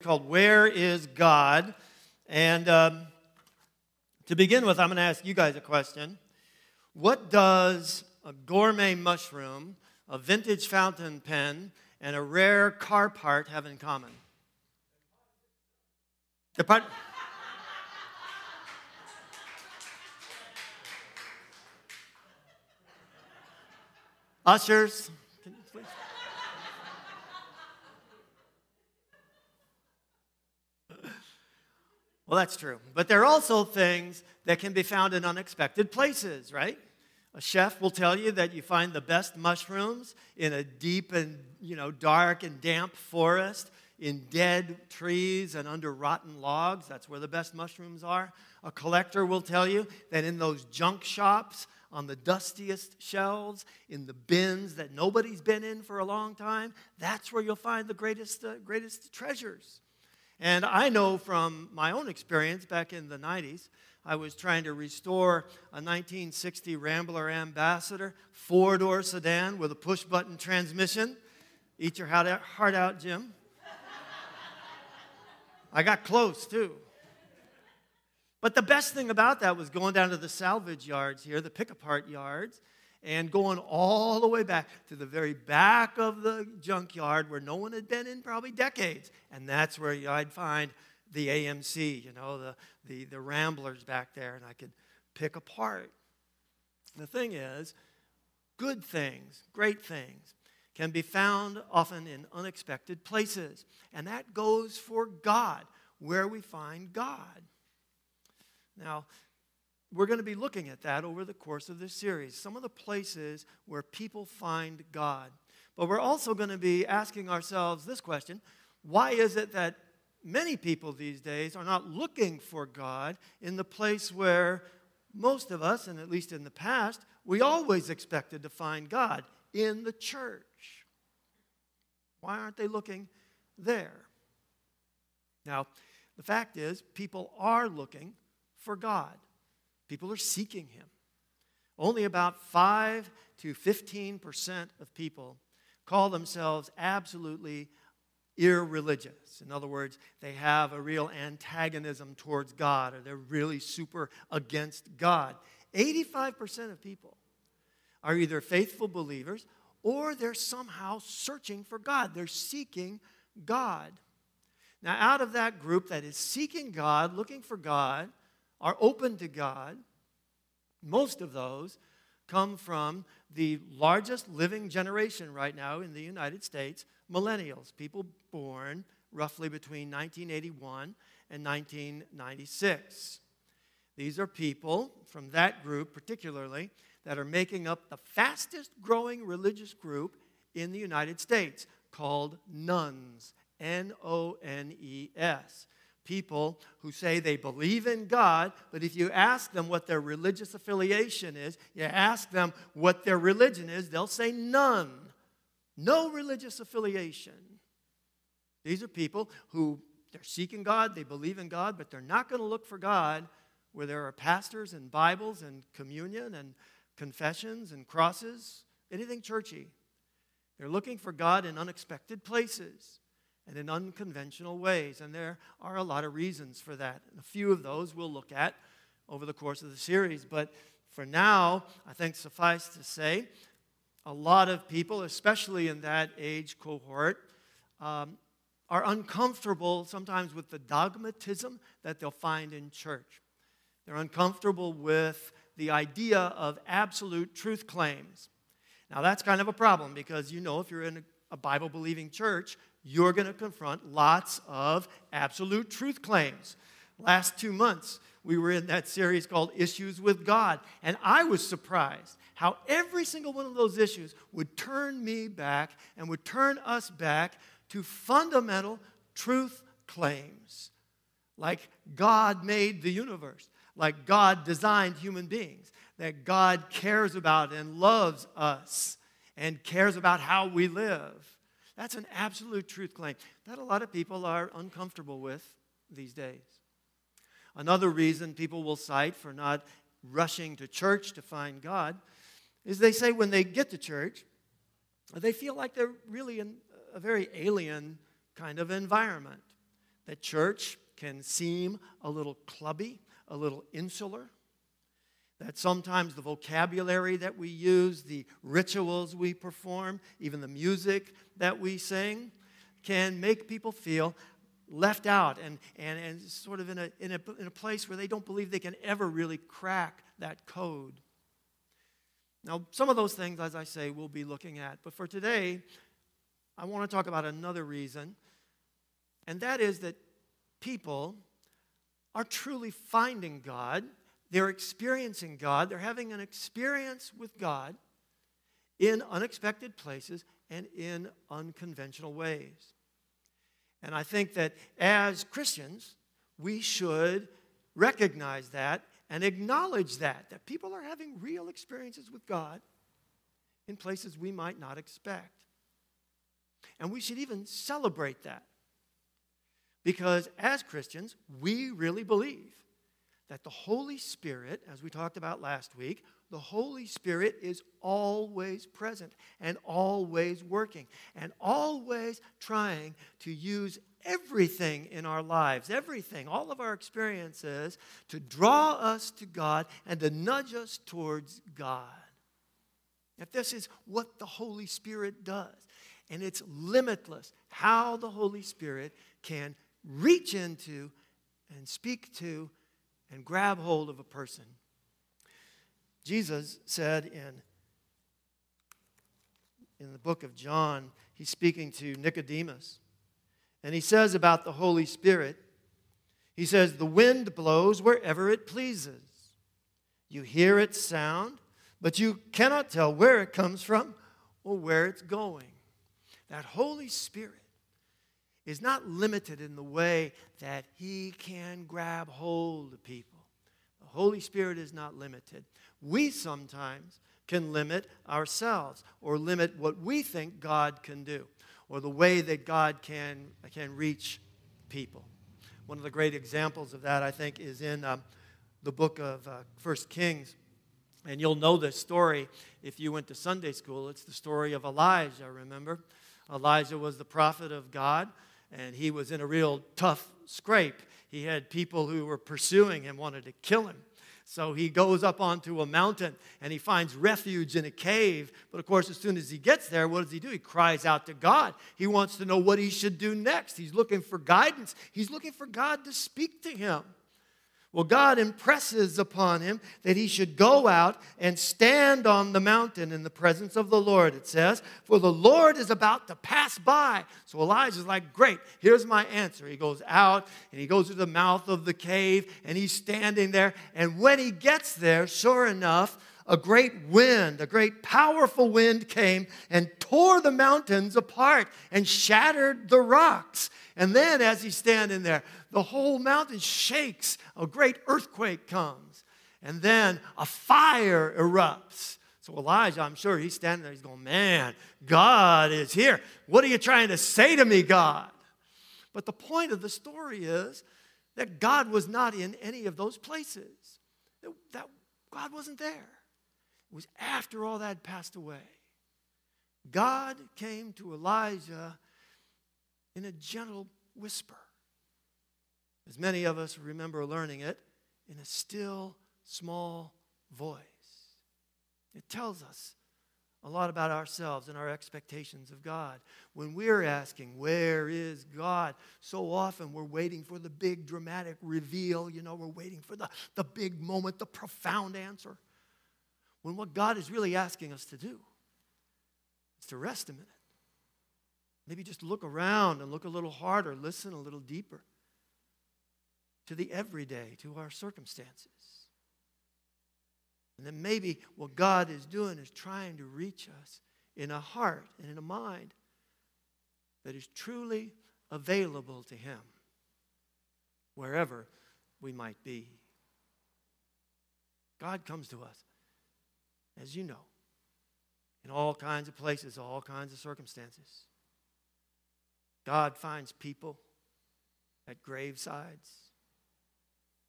called Where is God? And um, to begin with, I'm going to ask you guys a question. What does a gourmet mushroom, a vintage fountain pen, and a rare car part have in common? The part. Ushers, Well, that's true. But there are also things that can be found in unexpected places, right? A chef will tell you that you find the best mushrooms in a deep and, you know, dark and damp forest, in dead trees and under rotten logs. That's where the best mushrooms are. A collector will tell you that in those junk shops, on the dustiest shelves, in the bins that nobody's been in for a long time, that's where you'll find the greatest, uh, greatest treasures. And I know from my own experience back in the 90s, I was trying to restore a 1960 Rambler Ambassador four door sedan with a push button transmission. Eat your heart out, Jim. I got close too. But the best thing about that was going down to the salvage yards here, the pick apart yards, and going all the way back to the very back of the junkyard where no one had been in probably decades. And that's where I'd find the AMC, you know, the, the, the ramblers back there, and I could pick apart. The thing is, good things, great things, can be found often in unexpected places. And that goes for God, where we find God. Now, we're going to be looking at that over the course of this series. Some of the places where people find God. But we're also going to be asking ourselves this question why is it that many people these days are not looking for God in the place where most of us, and at least in the past, we always expected to find God in the church? Why aren't they looking there? Now, the fact is, people are looking for God. People are seeking him. Only about 5 to 15% of people call themselves absolutely irreligious. In other words, they have a real antagonism towards God or they're really super against God. 85% of people are either faithful believers or they're somehow searching for God. They're seeking God. Now, out of that group that is seeking God, looking for God, are open to God, most of those come from the largest living generation right now in the United States millennials, people born roughly between 1981 and 1996. These are people from that group, particularly, that are making up the fastest growing religious group in the United States called nones, N O N E S people who say they believe in God, but if you ask them what their religious affiliation is, you ask them what their religion is, they'll say none. No religious affiliation. These are people who they're seeking God, they believe in God, but they're not going to look for God where there are pastors and Bibles and communion and confessions and crosses, anything churchy. They're looking for God in unexpected places and in unconventional ways. And there are a lot of reasons for that. A few of those we'll look at over the course of the series. But for now, I think suffice to say, a lot of people, especially in that age cohort, um, are uncomfortable sometimes with the dogmatism that they'll find in church. They're uncomfortable with the idea of absolute truth claims. Now, that's kind of a problem because you know, if you're in a Bible believing church, you're going to confront lots of absolute truth claims. Last two months, we were in that series called Issues with God, and I was surprised how every single one of those issues would turn me back and would turn us back to fundamental truth claims. Like God made the universe, like God designed human beings, that God cares about and loves us and cares about how we live that's an absolute truth claim that a lot of people are uncomfortable with these days. Another reason people will cite for not rushing to church to find God is they say when they get to church, they feel like they're really in a very alien kind of environment. that church can seem a little clubby, a little insular. That sometimes the vocabulary that we use, the rituals we perform, even the music that we sing, can make people feel left out and, and, and sort of in a, in, a, in a place where they don't believe they can ever really crack that code. Now, some of those things, as I say, we'll be looking at. But for today, I want to talk about another reason, and that is that people are truly finding God. They're experiencing God. They're having an experience with God in unexpected places and in unconventional ways. And I think that as Christians, we should recognize that and acknowledge that, that people are having real experiences with God in places we might not expect. And we should even celebrate that. Because as Christians, we really believe that the Holy Spirit, as we talked about last week, the Holy Spirit is always present and always working and always trying to use everything in our lives, everything, all of our experiences, to draw us to God and to nudge us towards God. If this is what the Holy Spirit does, and it's limitless how the Holy Spirit can reach into and speak to and grab hold of a person. Jesus said in, in the book of John, he's speaking to Nicodemus, and he says about the Holy Spirit, he says, The wind blows wherever it pleases. You hear its sound, but you cannot tell where it comes from or where it's going. That Holy Spirit is not limited in the way that he can grab hold of people. The Holy Spirit is not limited. We sometimes can limit ourselves or limit what we think God can do or the way that God can, can reach people. One of the great examples of that, I think, is in um, the book of uh, First Kings. And you'll know this story if you went to Sunday school. It's the story of Elijah, remember? Elijah was the prophet of God and he was in a real tough scrape. He had people who were pursuing him, wanted to kill him. So he goes up onto a mountain and he finds refuge in a cave. But of course, as soon as he gets there, what does he do? He cries out to God. He wants to know what he should do next. He's looking for guidance, he's looking for God to speak to him. Well, God impresses upon him that he should go out and stand on the mountain in the presence of the Lord, it says, for the Lord is about to pass by. So Elijah's like, Great, here's my answer. He goes out and he goes to the mouth of the cave and he's standing there. And when he gets there, sure enough, a great wind, a great powerful wind came and tore the mountains apart and shattered the rocks. And then, as he's standing there, the whole mountain shakes. A great earthquake comes. And then a fire erupts. So Elijah, I'm sure he's standing there, he's going, Man, God is here. What are you trying to say to me, God? But the point of the story is that God was not in any of those places. That God wasn't there. It was after all that passed away. God came to Elijah in a gentle whisper. As many of us remember learning it, in a still, small voice. It tells us a lot about ourselves and our expectations of God. When we're asking, Where is God? So often we're waiting for the big dramatic reveal. You know, we're waiting for the, the big moment, the profound answer. When what God is really asking us to do is to rest a minute Maybe just look around and look a little harder, listen a little deeper to the everyday, to our circumstances. And then maybe what God is doing is trying to reach us in a heart and in a mind that is truly available to Him, wherever we might be. God comes to us, as you know, in all kinds of places, all kinds of circumstances. God finds people at gravesides.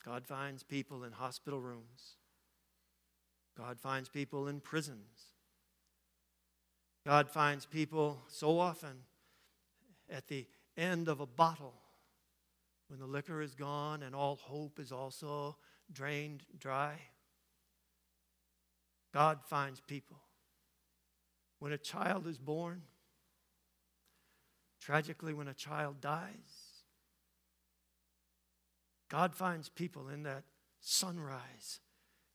God finds people in hospital rooms. God finds people in prisons. God finds people so often at the end of a bottle when the liquor is gone and all hope is also drained dry. God finds people. When a child is born, tragically, when a child dies, God finds people in that sunrise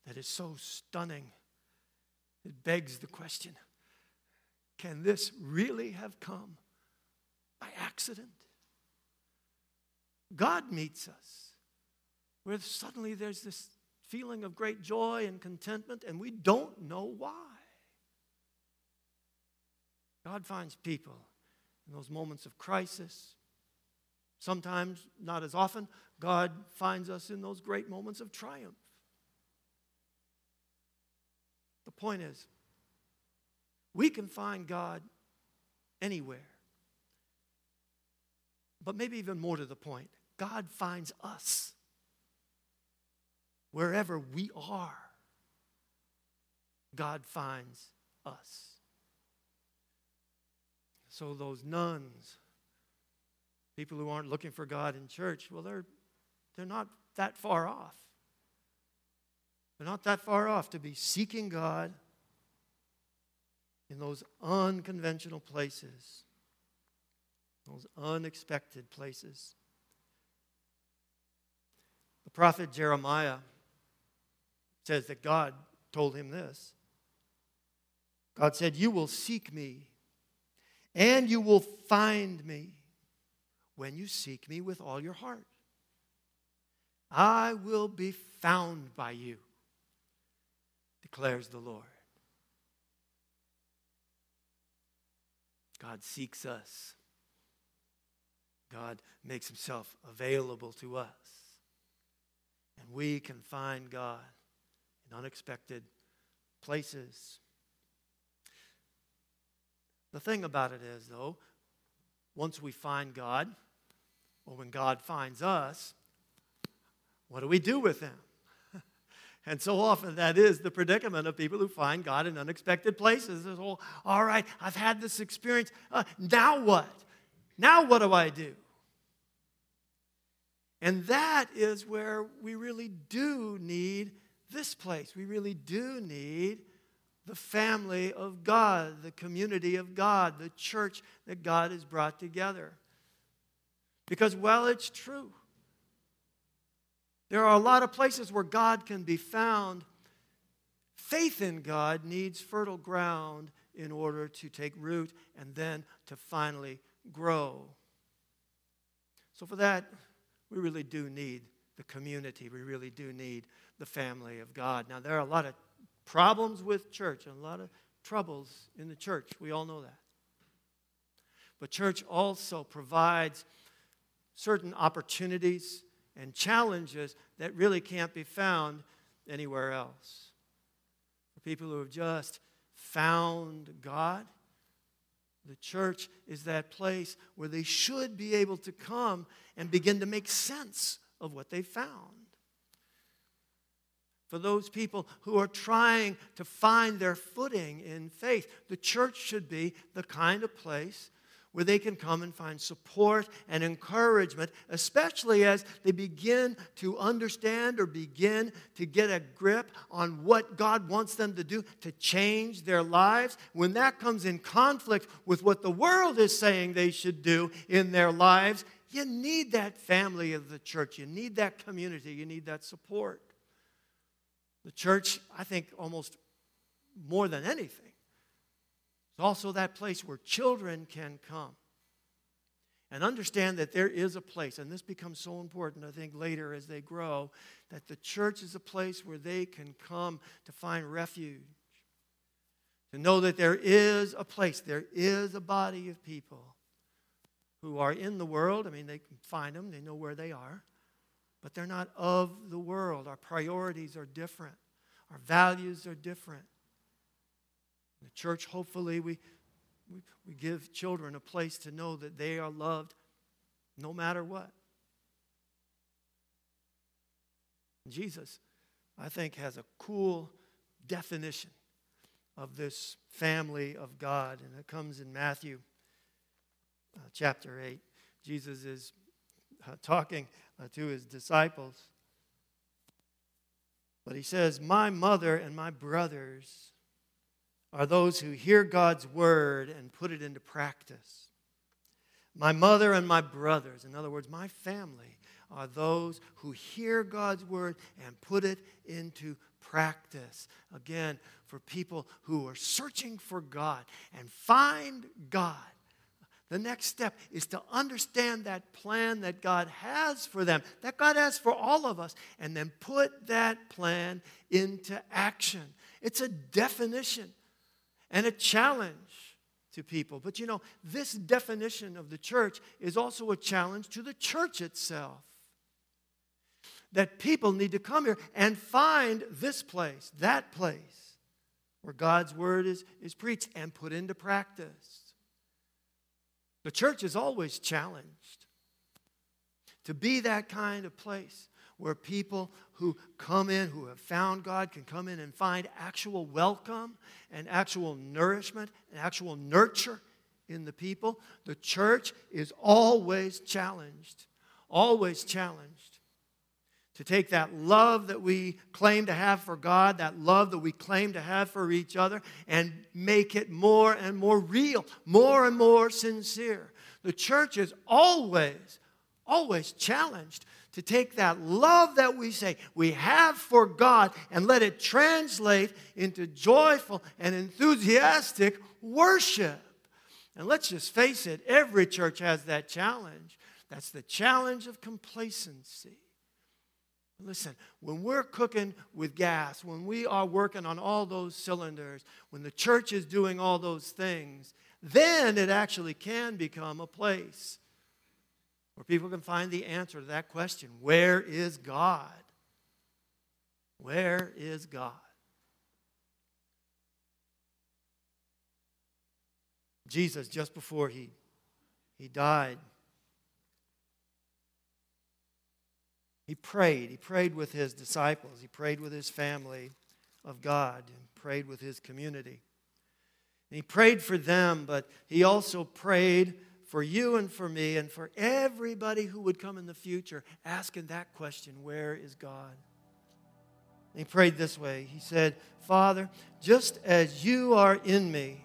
that is so stunning. It begs the question can this really have come by accident? God meets us where suddenly there's this feeling of great joy and contentment, and we don't know why. God finds people in those moments of crisis. Sometimes, not as often, God finds us in those great moments of triumph. The point is, we can find God anywhere. But maybe even more to the point, God finds us wherever we are. God finds us. So, those nones, people who aren't looking for God in church, well, they're, they're not that far off. They're not that far off to be seeking God in those unconventional places, those unexpected places. The prophet Jeremiah says that God told him this God said, You will seek me, and you will find me when you seek me with all your heart. I will be found by you, declares the Lord. God seeks us. God makes himself available to us. And we can find God unexpected places. The thing about it is, though, once we find God, or when God finds us, what do we do with Him? And so often that is the predicament of people who find God in unexpected places. It's, all, all right, I've had this experience. Uh, now what? Now what do I do? And that is where we really do need this place. We really do need the family of God, the community of God, the church that God has brought together. Because, well, it's true. There are a lot of places where God can be found. Faith in God needs fertile ground in order to take root and then to finally grow. So, for that, we really do need the community. We really do need the family of God. Now, there are a lot of problems with church and a lot of troubles in the church. We all know that. But church also provides certain opportunities and challenges that really can't be found anywhere else. For people who have just found God, the church is that place where they should be able to come and begin to make sense of what they found. For those people who are trying to find their footing in faith, the church should be the kind of place where they can come and find support and encouragement, especially as they begin to understand or begin to get a grip on what God wants them to do to change their lives. When that comes in conflict with what the world is saying they should do in their lives, you need that family of the church. You need that community. You need that support. The church, I think, almost more than anything, it's also that place where children can come and understand that there is a place, and this becomes so important, I think, later as they grow, that the church is a place where they can come to find refuge. To know that there is a place, there is a body of people who are in the world. I mean, they can find them, they know where they are, but they're not of the world. Our priorities are different, our values are different. In the church, hopefully, we, we, we give children a place to know that they are loved no matter what. Jesus, I think, has a cool definition of this family of God, and it comes in Matthew uh, chapter 8. Jesus is uh, talking uh, to his disciples. But he says, My mother and my brothers are those who hear God's word and put it into practice. My mother and my brothers, in other words, my family, are those who hear God's word and put it into practice. Again, for people who are searching for God and find God. The next step is to understand that plan that God has for them, that God has for all of us, and then put that plan into action. It's a definition and a challenge to people. But you know, this definition of the church is also a challenge to the church itself. That people need to come here and find this place, that place, where God's word is, is preached and put into practice. The church is always challenged to be that kind of place where people who come in, who have found God, can come in and find actual welcome and actual nourishment and actual nurture in the people. The church is always challenged, always challenged to take that love that we claim to have for God, that love that we claim to have for each other, and make it more and more real, more and more sincere. The church is always, always challenged to take that love that we say we have for God and let it translate into joyful and enthusiastic worship. And let's just face it, every church has that challenge. That's the challenge of complacency. Listen, when we're cooking with gas, when we are working on all those cylinders, when the church is doing all those things, then it actually can become a place where people can find the answer to that question where is God? Where is God? Jesus, just before he, he died, he prayed. He prayed with his disciples, he prayed with his family of God, and prayed with his community. And he prayed for them, but he also prayed for you and for me and for everybody who would come in the future asking that question where is God? And he prayed this way He said, Father, just as you are in me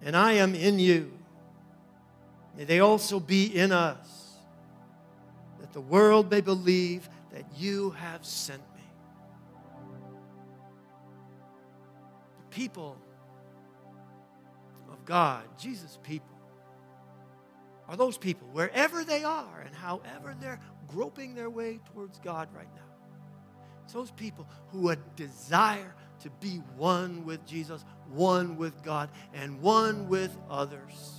and I am in you, may they also be in us, the world may believe that you have sent me. The people of God, Jesus' people, are those people, wherever they are and however they're groping their way towards God right now. It's those people who would desire to be one with Jesus, one with God, and one with others.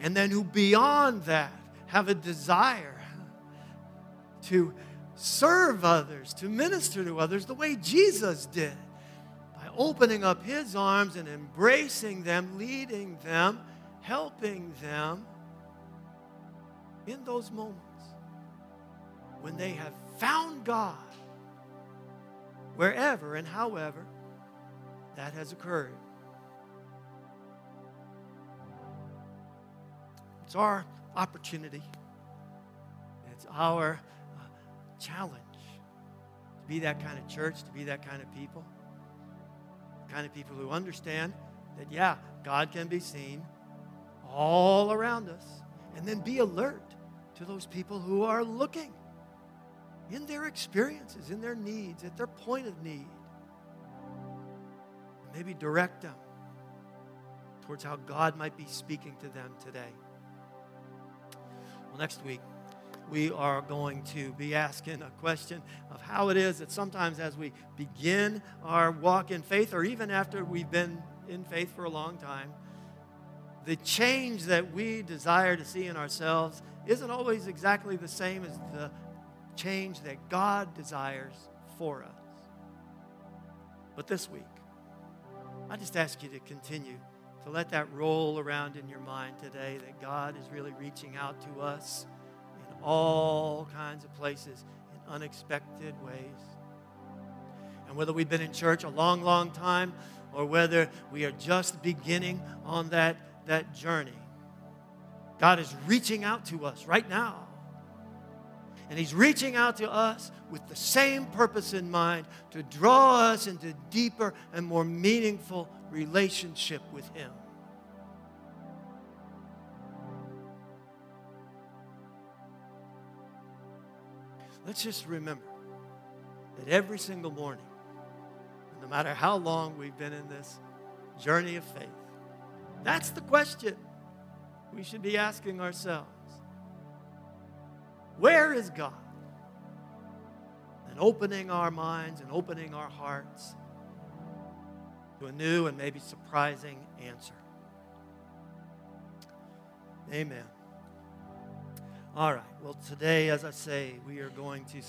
And then who beyond that have a desire to serve others, to minister to others the way Jesus did by opening up his arms and embracing them, leading them helping them in those moments when they have found God, wherever and however that has occurred. It's our opportunity, it's our uh, challenge to be that kind of church, to be that kind of people, the kind of people who understand that, yeah, God can be seen all around us. And then be alert to those people who are looking in their experiences, in their needs, at their point of need. Maybe direct them towards how God might be speaking to them today. Next week, we are going to be asking a question of how it is that sometimes as we begin our walk in faith, or even after we've been in faith for a long time, the change that we desire to see in ourselves isn't always exactly the same as the change that God desires for us. But this week, I just ask you to continue to let that roll around in your mind today that God is really reaching out to us in all kinds of places in unexpected ways. And whether we've been in church a long, long time or whether we are just beginning on that that journey. God is reaching out to us right now. And He's reaching out to us with the same purpose in mind to draw us into deeper and more meaningful relationship with Him. Let's just remember that every single morning, no matter how long we've been in this journey of faith, that's the question we should be asking ourselves. Where is God? And opening our minds and opening our hearts to a new and maybe surprising answer. Amen. All right. Well, today, as I say, we are going to.